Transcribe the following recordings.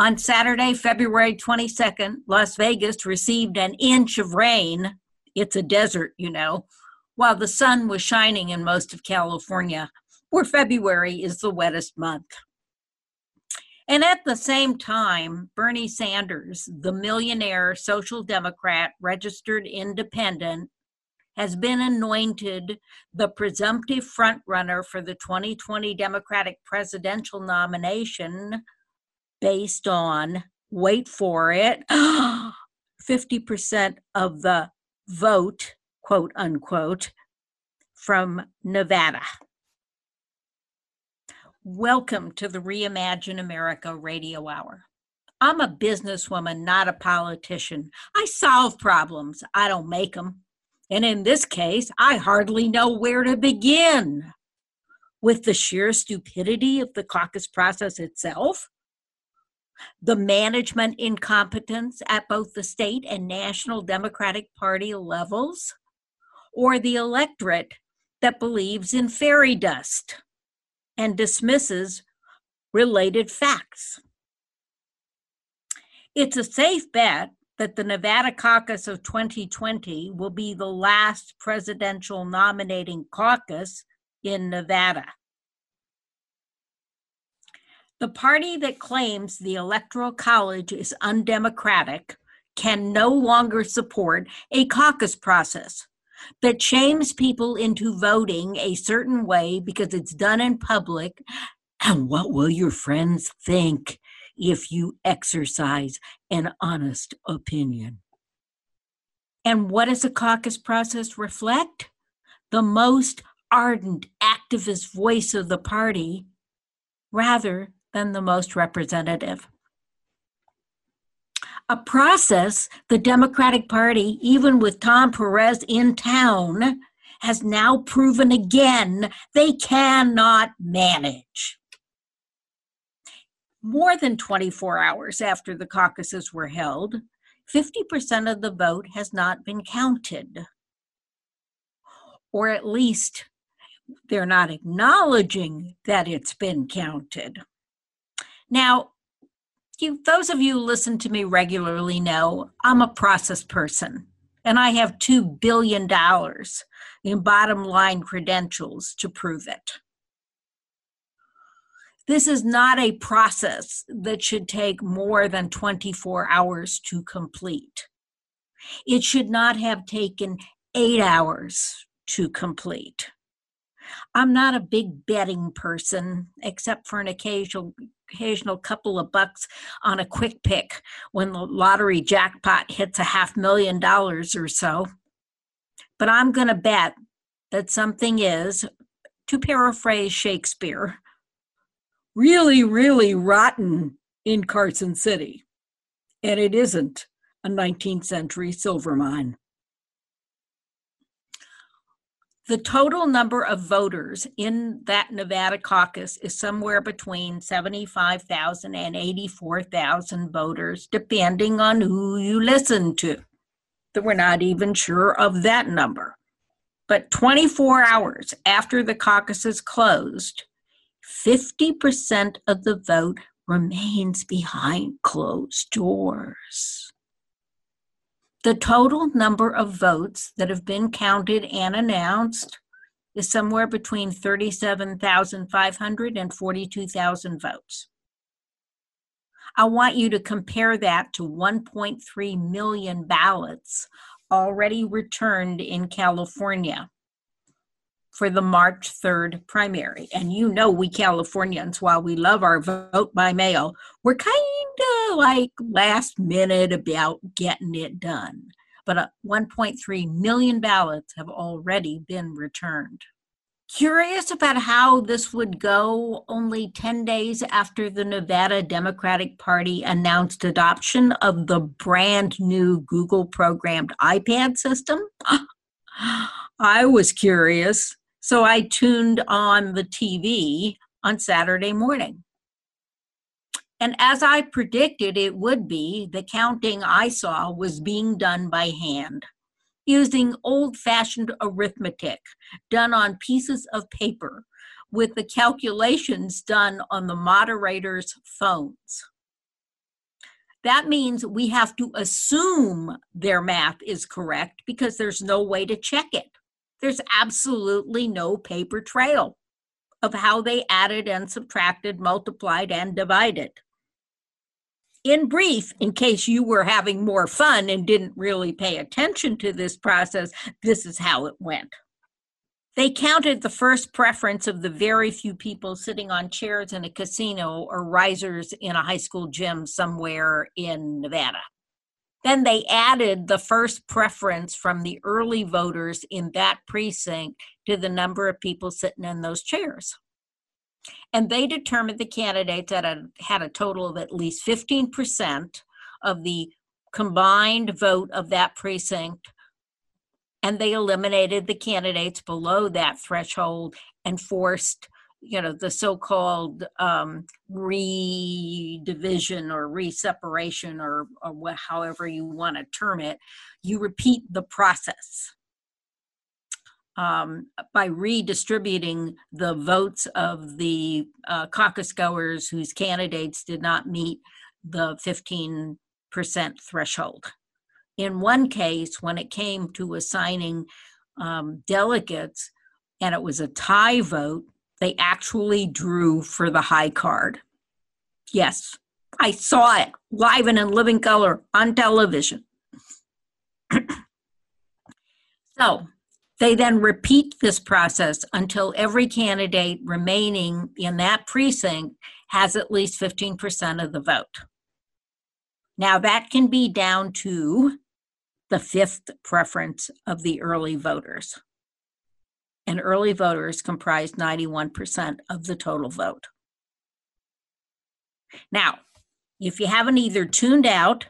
On Saturday, February 22nd, Las Vegas received an inch of rain. It's a desert, you know, while the sun was shining in most of California, where February is the wettest month. And at the same time, Bernie Sanders, the millionaire social democrat registered independent, has been anointed the presumptive frontrunner for the 2020 Democratic presidential nomination based on, wait for it, 50% of the vote, quote unquote, from Nevada. Welcome to the Reimagine America Radio Hour. I'm a businesswoman, not a politician. I solve problems, I don't make them. And in this case, I hardly know where to begin. With the sheer stupidity of the caucus process itself, the management incompetence at both the state and national Democratic Party levels, or the electorate that believes in fairy dust and dismisses related facts. It's a safe bet that the Nevada caucus of 2020 will be the last presidential nominating caucus in Nevada. The party that claims the Electoral College is undemocratic can no longer support a caucus process that shames people into voting a certain way because it's done in public. And what will your friends think? if you exercise an honest opinion. And what does a caucus process reflect? The most ardent activist voice of the party rather than the most representative. A process the Democratic Party, even with Tom Perez in town, has now proven again they cannot manage more than 24 hours after the caucuses were held, 50% of the vote has not been counted. Or at least they're not acknowledging that it's been counted. Now, you, those of you who listen to me regularly know I'm a process person and I have $2 billion in bottom line credentials to prove it. This is not a process that should take more than 24 hours to complete. It should not have taken eight hours to complete. I'm not a big betting person, except for an occasional occasional couple of bucks on a quick pick when the lottery jackpot hits a half million dollars or so. But I'm going to bet that something is, to paraphrase Shakespeare, really, really rotten in Carson City. And it isn't a 19th century silver mine. The total number of voters in that Nevada caucus is somewhere between 75,000 and 84,000 voters, depending on who you listen to. We're not even sure of that number. But 24 hours after the caucuses closed, 50% of the vote remains behind closed doors. The total number of votes that have been counted and announced is somewhere between 37,500 and 42,000 votes. I want you to compare that to 1.3 million ballots already returned in California for the March 3rd primary. And you know, we Californians, while we love our vote by mail, we're kind of like last minute about getting it done. But uh, 1.3 million ballots have already been returned. Curious about how this would go only 10 days after the Nevada Democratic Party announced adoption of the brand new Google programmed iPad system? I was curious, so I tuned on the TV on Saturday morning. And as I predicted it would be, the counting I saw was being done by hand using old fashioned arithmetic done on pieces of paper with the calculations done on the moderator's phones. That means we have to assume their math is correct because there's no way to check it. There's absolutely no paper trail of how they added and subtracted, multiplied and divided in brief, in case you were having more fun and didn't really pay attention to this process, this is how it went. They counted the first preference of the very few people sitting on chairs in a casino or risers in a high school gym somewhere in Nevada. Then they added the first preference from the early voters in that precinct to the number of people sitting in those chairs. And they determined the candidates that had a total of at least 15% of the combined vote of that precinct and they eliminated the candidates below that threshold and forced you know the so-called um, redivision or reseparation or, or however you want to term it you repeat the process um, by redistributing the votes of the uh, caucus goers whose candidates did not meet the 15% threshold. In one case, when it came to assigning um, delegates and it was a tie vote, they actually drew for the high card. Yes, I saw it live and in living color on television. so, they then repeat this process until every candidate remaining in that precinct has at least 15% of the vote. Now, that can be down to the fifth preference of the early voters. And early voters comprised 91% of the total vote. Now, if you haven't either tuned out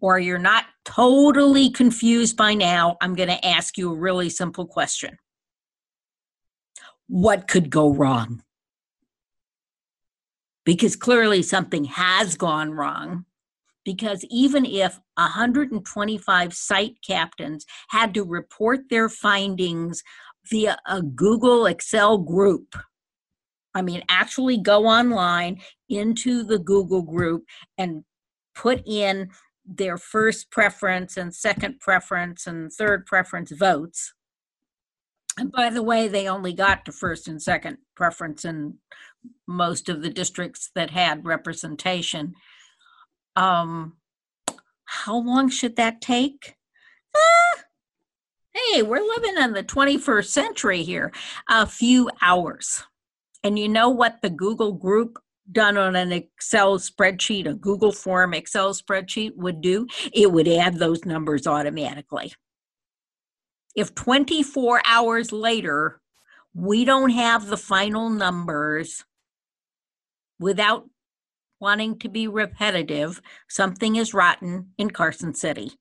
or you're not totally confused by now, I'm going to ask you a really simple question. What could go wrong? Because clearly something has gone wrong. Because even if 125 site captains had to report their findings via a Google Excel group, I mean, actually go online into the Google group and put in their first preference and second preference and third preference votes. And by the way, they only got to first and second preference in most of the districts that had representation. Um, how long should that take? Ah, hey, we're living in the 21st century here. A few hours. And you know what the Google group done on an Excel spreadsheet, a Google form Excel spreadsheet would do, it would add those numbers automatically. If 24 hours later we don't have the final numbers without wanting to be repetitive, something is rotten in Carson City.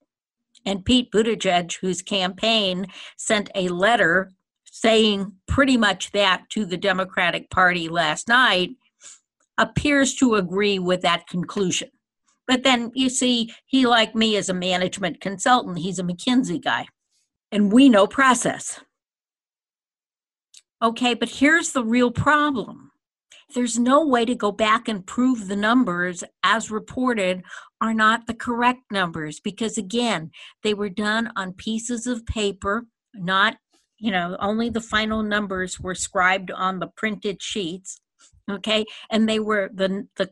And Pete Buttigieg, whose campaign sent a letter saying pretty much that to the Democratic Party last night, appears to agree with that conclusion. But then you see, he, like me, is a management consultant. He's a McKinsey guy, and we know process. Okay, but here's the real problem there's no way to go back and prove the numbers as reported are not the correct numbers because, again, they were done on pieces of paper, not, you know, only the final numbers were scribed on the printed sheets okay? And they were the the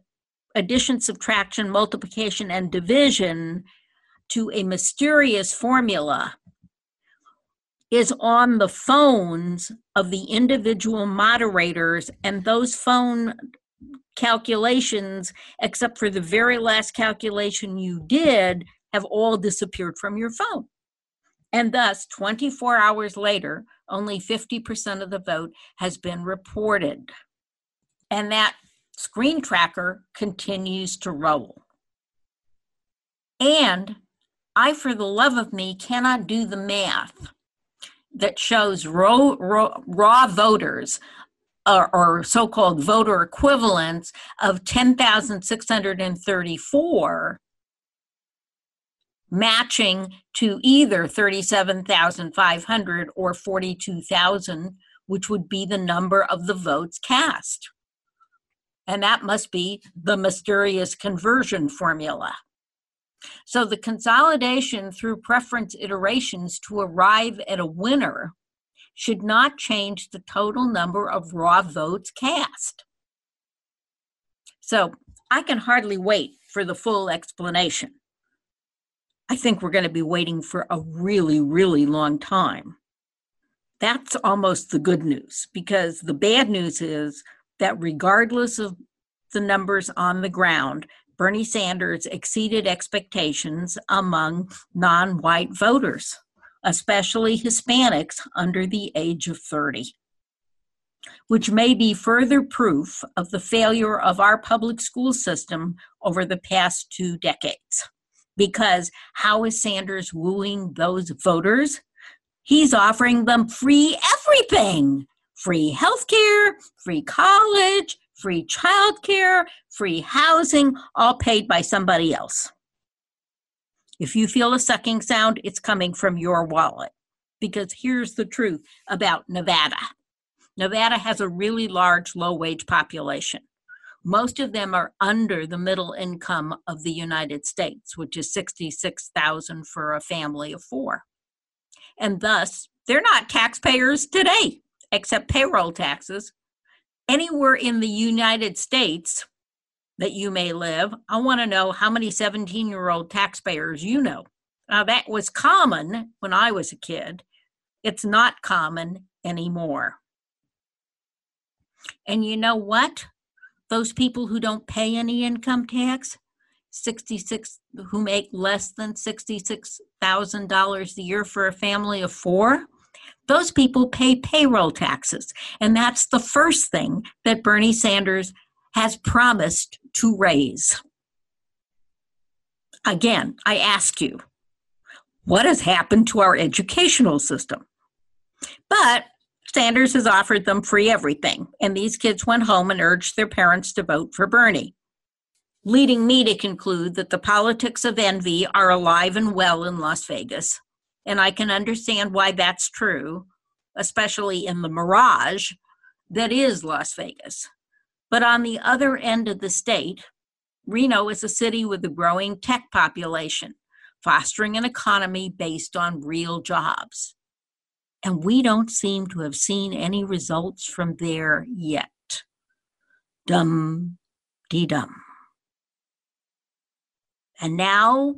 addition subtraction multiplication and division to a mysterious formula is on the phones of the individual moderators and those phone calculations except for the very last calculation you did have all disappeared from your phone And thus, 24 hours later, only 50% of the vote has been reported. And that screen tracker continues to roll. And I, for the love of me, cannot do the math that shows raw, raw, raw voters or, so called voter equivalents of 10,634 matching to either 37,500 or 42,000, which would be the number of the votes cast. And that must be the mysterious conversion formula. So the consolidation through preference iterations to arrive at a winner should not change the total number of raw votes cast. So I can hardly wait for the full explanation. I think we're going to be waiting for a really, really long time. That's almost the good news because the bad news is that regardless of the numbers on the ground, Bernie Sanders exceeded expectations among non white voters especially Hispanics under the age of 30, which may be further proof of the failure of our public school system over the past two decades. Because how is Sanders wooing those voters? He's offering them free everything free health care, free college, free childcare, free housing, all paid by somebody else. If you feel a sucking sound, it's coming from your wallet. Because here's the truth about Nevada Nevada has a really large low wage population. Most of them are under the middle income of the United States, which is 66,000 for a family of 4. And thus, they're not taxpayers today, except payroll taxes. Anywhere in the United States, that you may live. I want to know how many 17 year old taxpayers you know. Now, that was common when I was a kid. It's not common anymore. And you know what? Those people who don't pay any income tax, 66 who make less than $66,000 a year for a family of 4, those people pay payroll taxes. And that's the first thing that Bernie Sanders has promised to raise. Again, I ask you, what has happened to our educational system? But Sanders has offered them free everything, and these kids went home and urged their parents to vote for Bernie, leading me to conclude that the politics of envy are alive and well in Las Vegas. And I can understand why that's true, especially in the mirage that is Las Vegas. But on the other end of the state, Reno is a city with a growing tech population, fostering an economy based on real jobs. And we don't seem to have seen any results from there yet. Dum dee dum. And now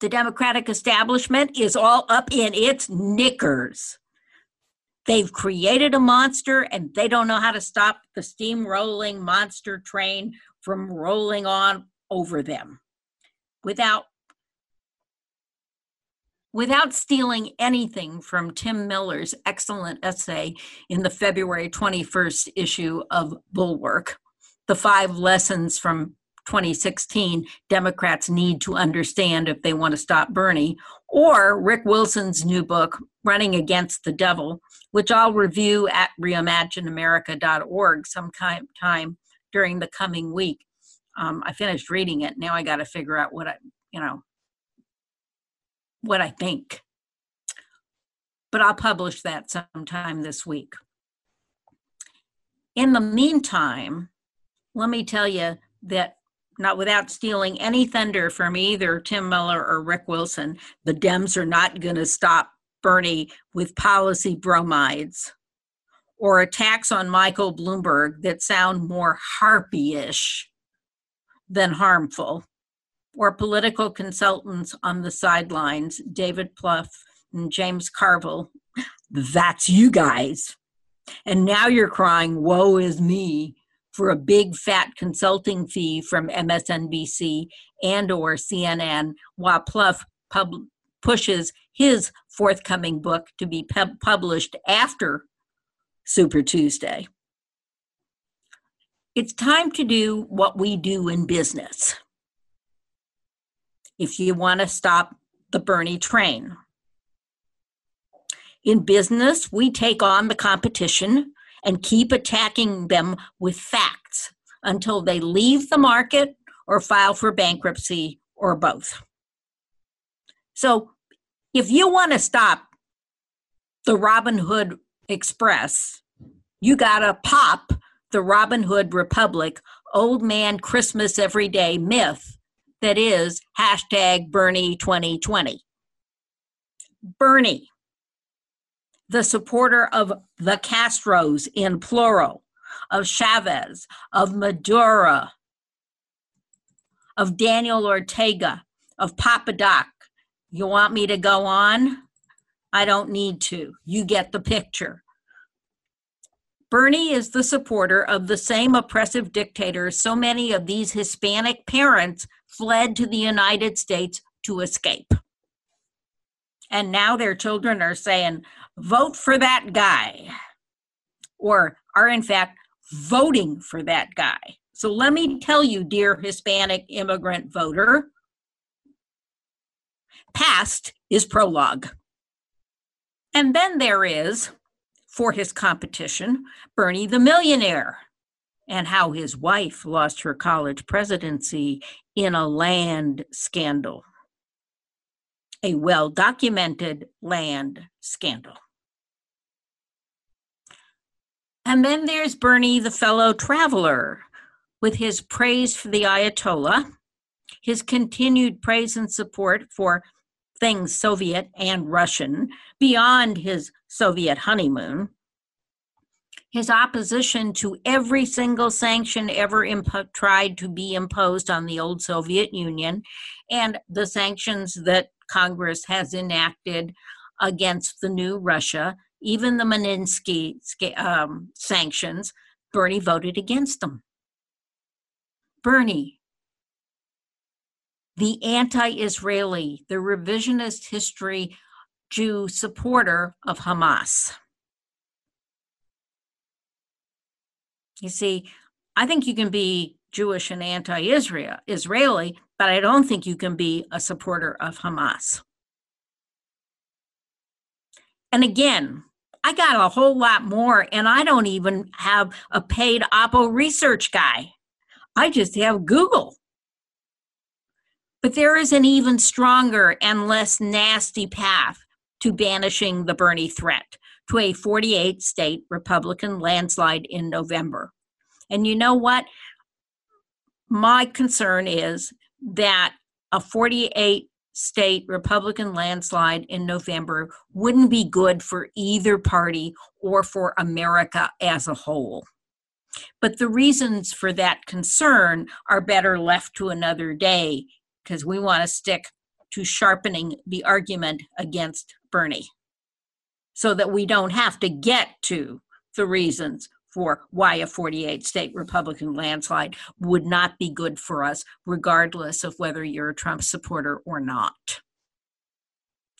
the Democratic establishment is all up in its knickers. They've created a monster and they don't know how to stop the steamrolling monster train from rolling on over them without without stealing anything from Tim Miller's excellent essay in the February 21st issue of Bulwark, The Five Lessons from 2016 Democrats Need to Understand If They Want to Stop Bernie, or Rick Wilson's new book, Running Against the Devil, which I'll review at reimagineamerica.org sometime during the coming week. Um, I finished reading it. Now I got to figure out what I, you know, what I think. But I'll publish that sometime this week. In the meantime, let me tell you that not without stealing any thunder from either Tim Miller or Rick Wilson, the Dems are not going to stop Bernie with policy bromides or attacks on Michael Bloomberg that sound more harpy-ish than harmful, or political consultants on the sidelines, David Plouffe and James Carville. That's you guys. And now you're crying, woe is me, for a big fat consulting fee from MSNBC and or CNN, while Plouffe pub- pushes his forthcoming book to be pub- published after Super Tuesday. It's time to do what we do in business. If you want to stop the Bernie train, in business, we take on the competition and keep attacking them with facts until they leave the market or file for bankruptcy or both. So, if you want to stop the Robin Hood Express, you got to pop the Robin Hood Republic old man Christmas every day myth that is hashtag Bernie 2020. Bernie, the supporter of the Castros in plural, of Chavez, of Maduro, of Daniel Ortega, of Papa Doc. You want me to go on? I don't need to. You get the picture. Bernie is the supporter of the same oppressive dictators so many of these Hispanic parents fled to the United States to escape. And now their children are saying, vote for that guy, or are in fact voting for that guy. So let me tell you, dear Hispanic immigrant voter, past is prologue. And then there is, for his competition, Bernie the Millionaire, and how his wife lost her college presidency in a land scandal, a well documented land scandal. And then there's Bernie, the fellow traveler, with his praise for the Ayatollah, his continued praise and support for things Soviet and Russian beyond his Soviet honeymoon, his opposition to every single sanction ever impo- tried to be imposed on the old Soviet Union, and the sanctions that Congress has enacted against the new Russia, even the Magnitsky um, sanctions, Bernie voted against them. Bernie, the anti Israeli, the revisionist history Jew supporter of Hamas. You see, I think you can be Jewish and anti Israeli, but I don't think you can be a supporter of Hamas. And again, I got a whole lot more, and I don't even have a paid Oppo research guy. I just have Google. But there is an even stronger and less nasty path to banishing the Bernie threat to a 48 state Republican landslide in November. And you know what? My concern is that a 48 state Republican landslide in November wouldn't be good for either party or for America as a whole. But the reasons for that concern are better left to another day because we want to stick to sharpening the argument against Bernie so that we don't have to get to the reasons for why a 48 state Republican landslide would not be good for us, regardless of whether you're a Trump supporter or not.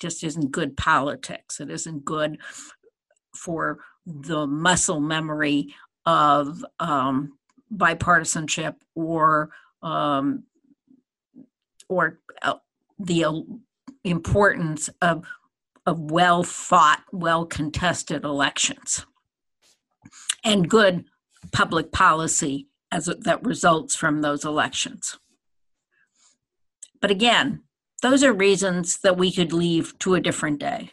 Just isn't good politics. It isn't good for the muscle memory of um, bipartisanship or um, or uh, the uh, importance of of well fought, well contested elections and good public policy as that results from those elections. But again, those are reasons that we could leave to a different day.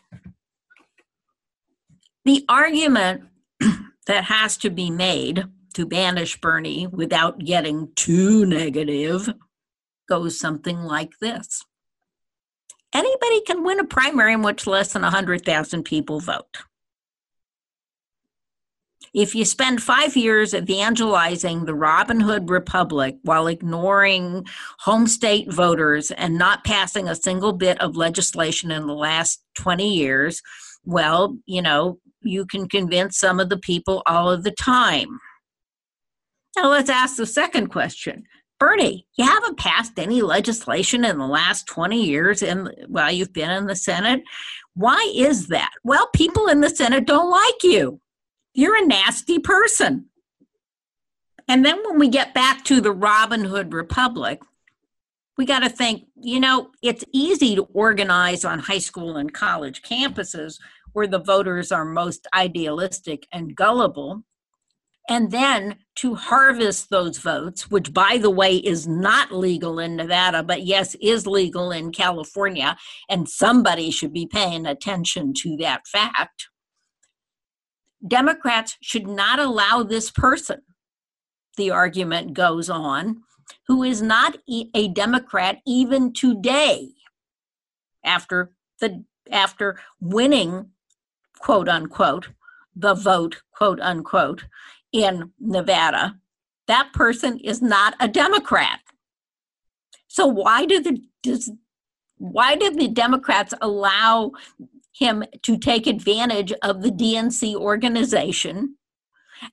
The argument that has to be made to banish Bernie without getting too negative goes something like this Anybody can win a primary in which less than 100,000 people vote. If you spend five years evangelizing the Robin Hood Republic while ignoring home state voters and not passing a single bit of legislation in the last 20 years, well, you know, you can convince some of the people all of the time. Now let's ask the second question Bernie, you haven't passed any legislation in the last 20 years and while you've been in the Senate. Why is that? Well, people in the Senate don't like you. You're a nasty person. And then when we get back to the Robin Hood Republic, we got to think, you know, it's easy to organize on high school and college campuses where the voters are most idealistic and gullible. And then to harvest those votes, which by the way is not legal in Nevada, but yes, is legal in California, and somebody should be paying attention to that fact. Democrats should not allow this person, the argument goes on, who is not a Democrat even today after the after winning quote unquote the vote quote unquote in Nevada that person is not a Democrat. So why do the does, why did the Democrats allow him to take advantage of the DNC organization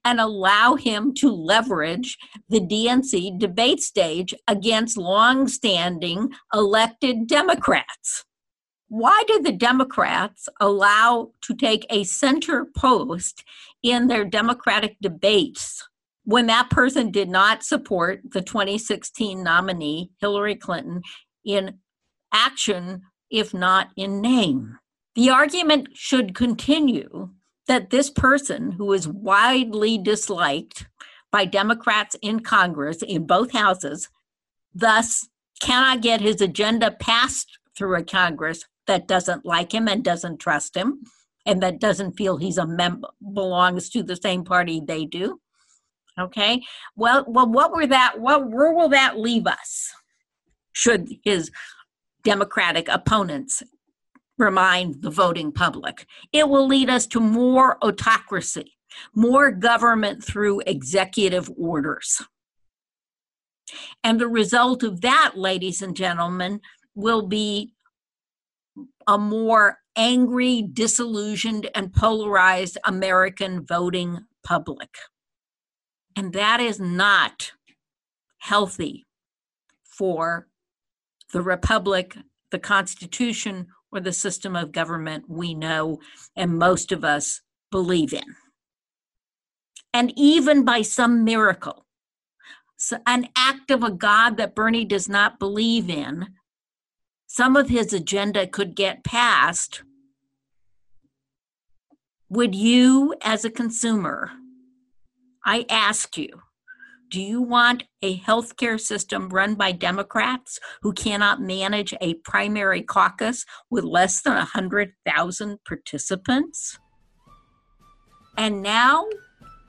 and allow him to leverage the DNC debate stage against long-standing elected Democrats. Why did the Democrats allow to take a center post in their Democratic debates when that person did not support the 2016 nominee, Hillary Clinton, in action, if not in name? The argument should continue that this person who is widely disliked by Democrats in Congress in both houses, thus cannot get his agenda passed through a Congress that doesn't like him and doesn't trust him and that doesn't feel he's a member belongs to the same party they do. Okay. Well, well, what were that? What where will that leave us? Should his Democratic opponents remind the voting public. It will lead us to more autocracy, more government through executive orders. And the result of that, ladies and gentlemen, will be a more angry, disillusioned, and polarized American voting public. And that is not healthy for the Republic, the Constitution, or the system of government we know and most of us believe in. And even by some miracle, an act of a God that Bernie does not believe in, some of his agenda could get passed. Would you, as a consumer, I ask you, do you want a healthcare system run by Democrats who cannot manage a primary caucus with less than 100,000 participants? And now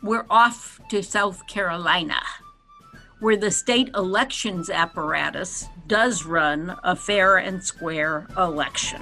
we're off to South Carolina, where the state elections apparatus does run a fair and square election.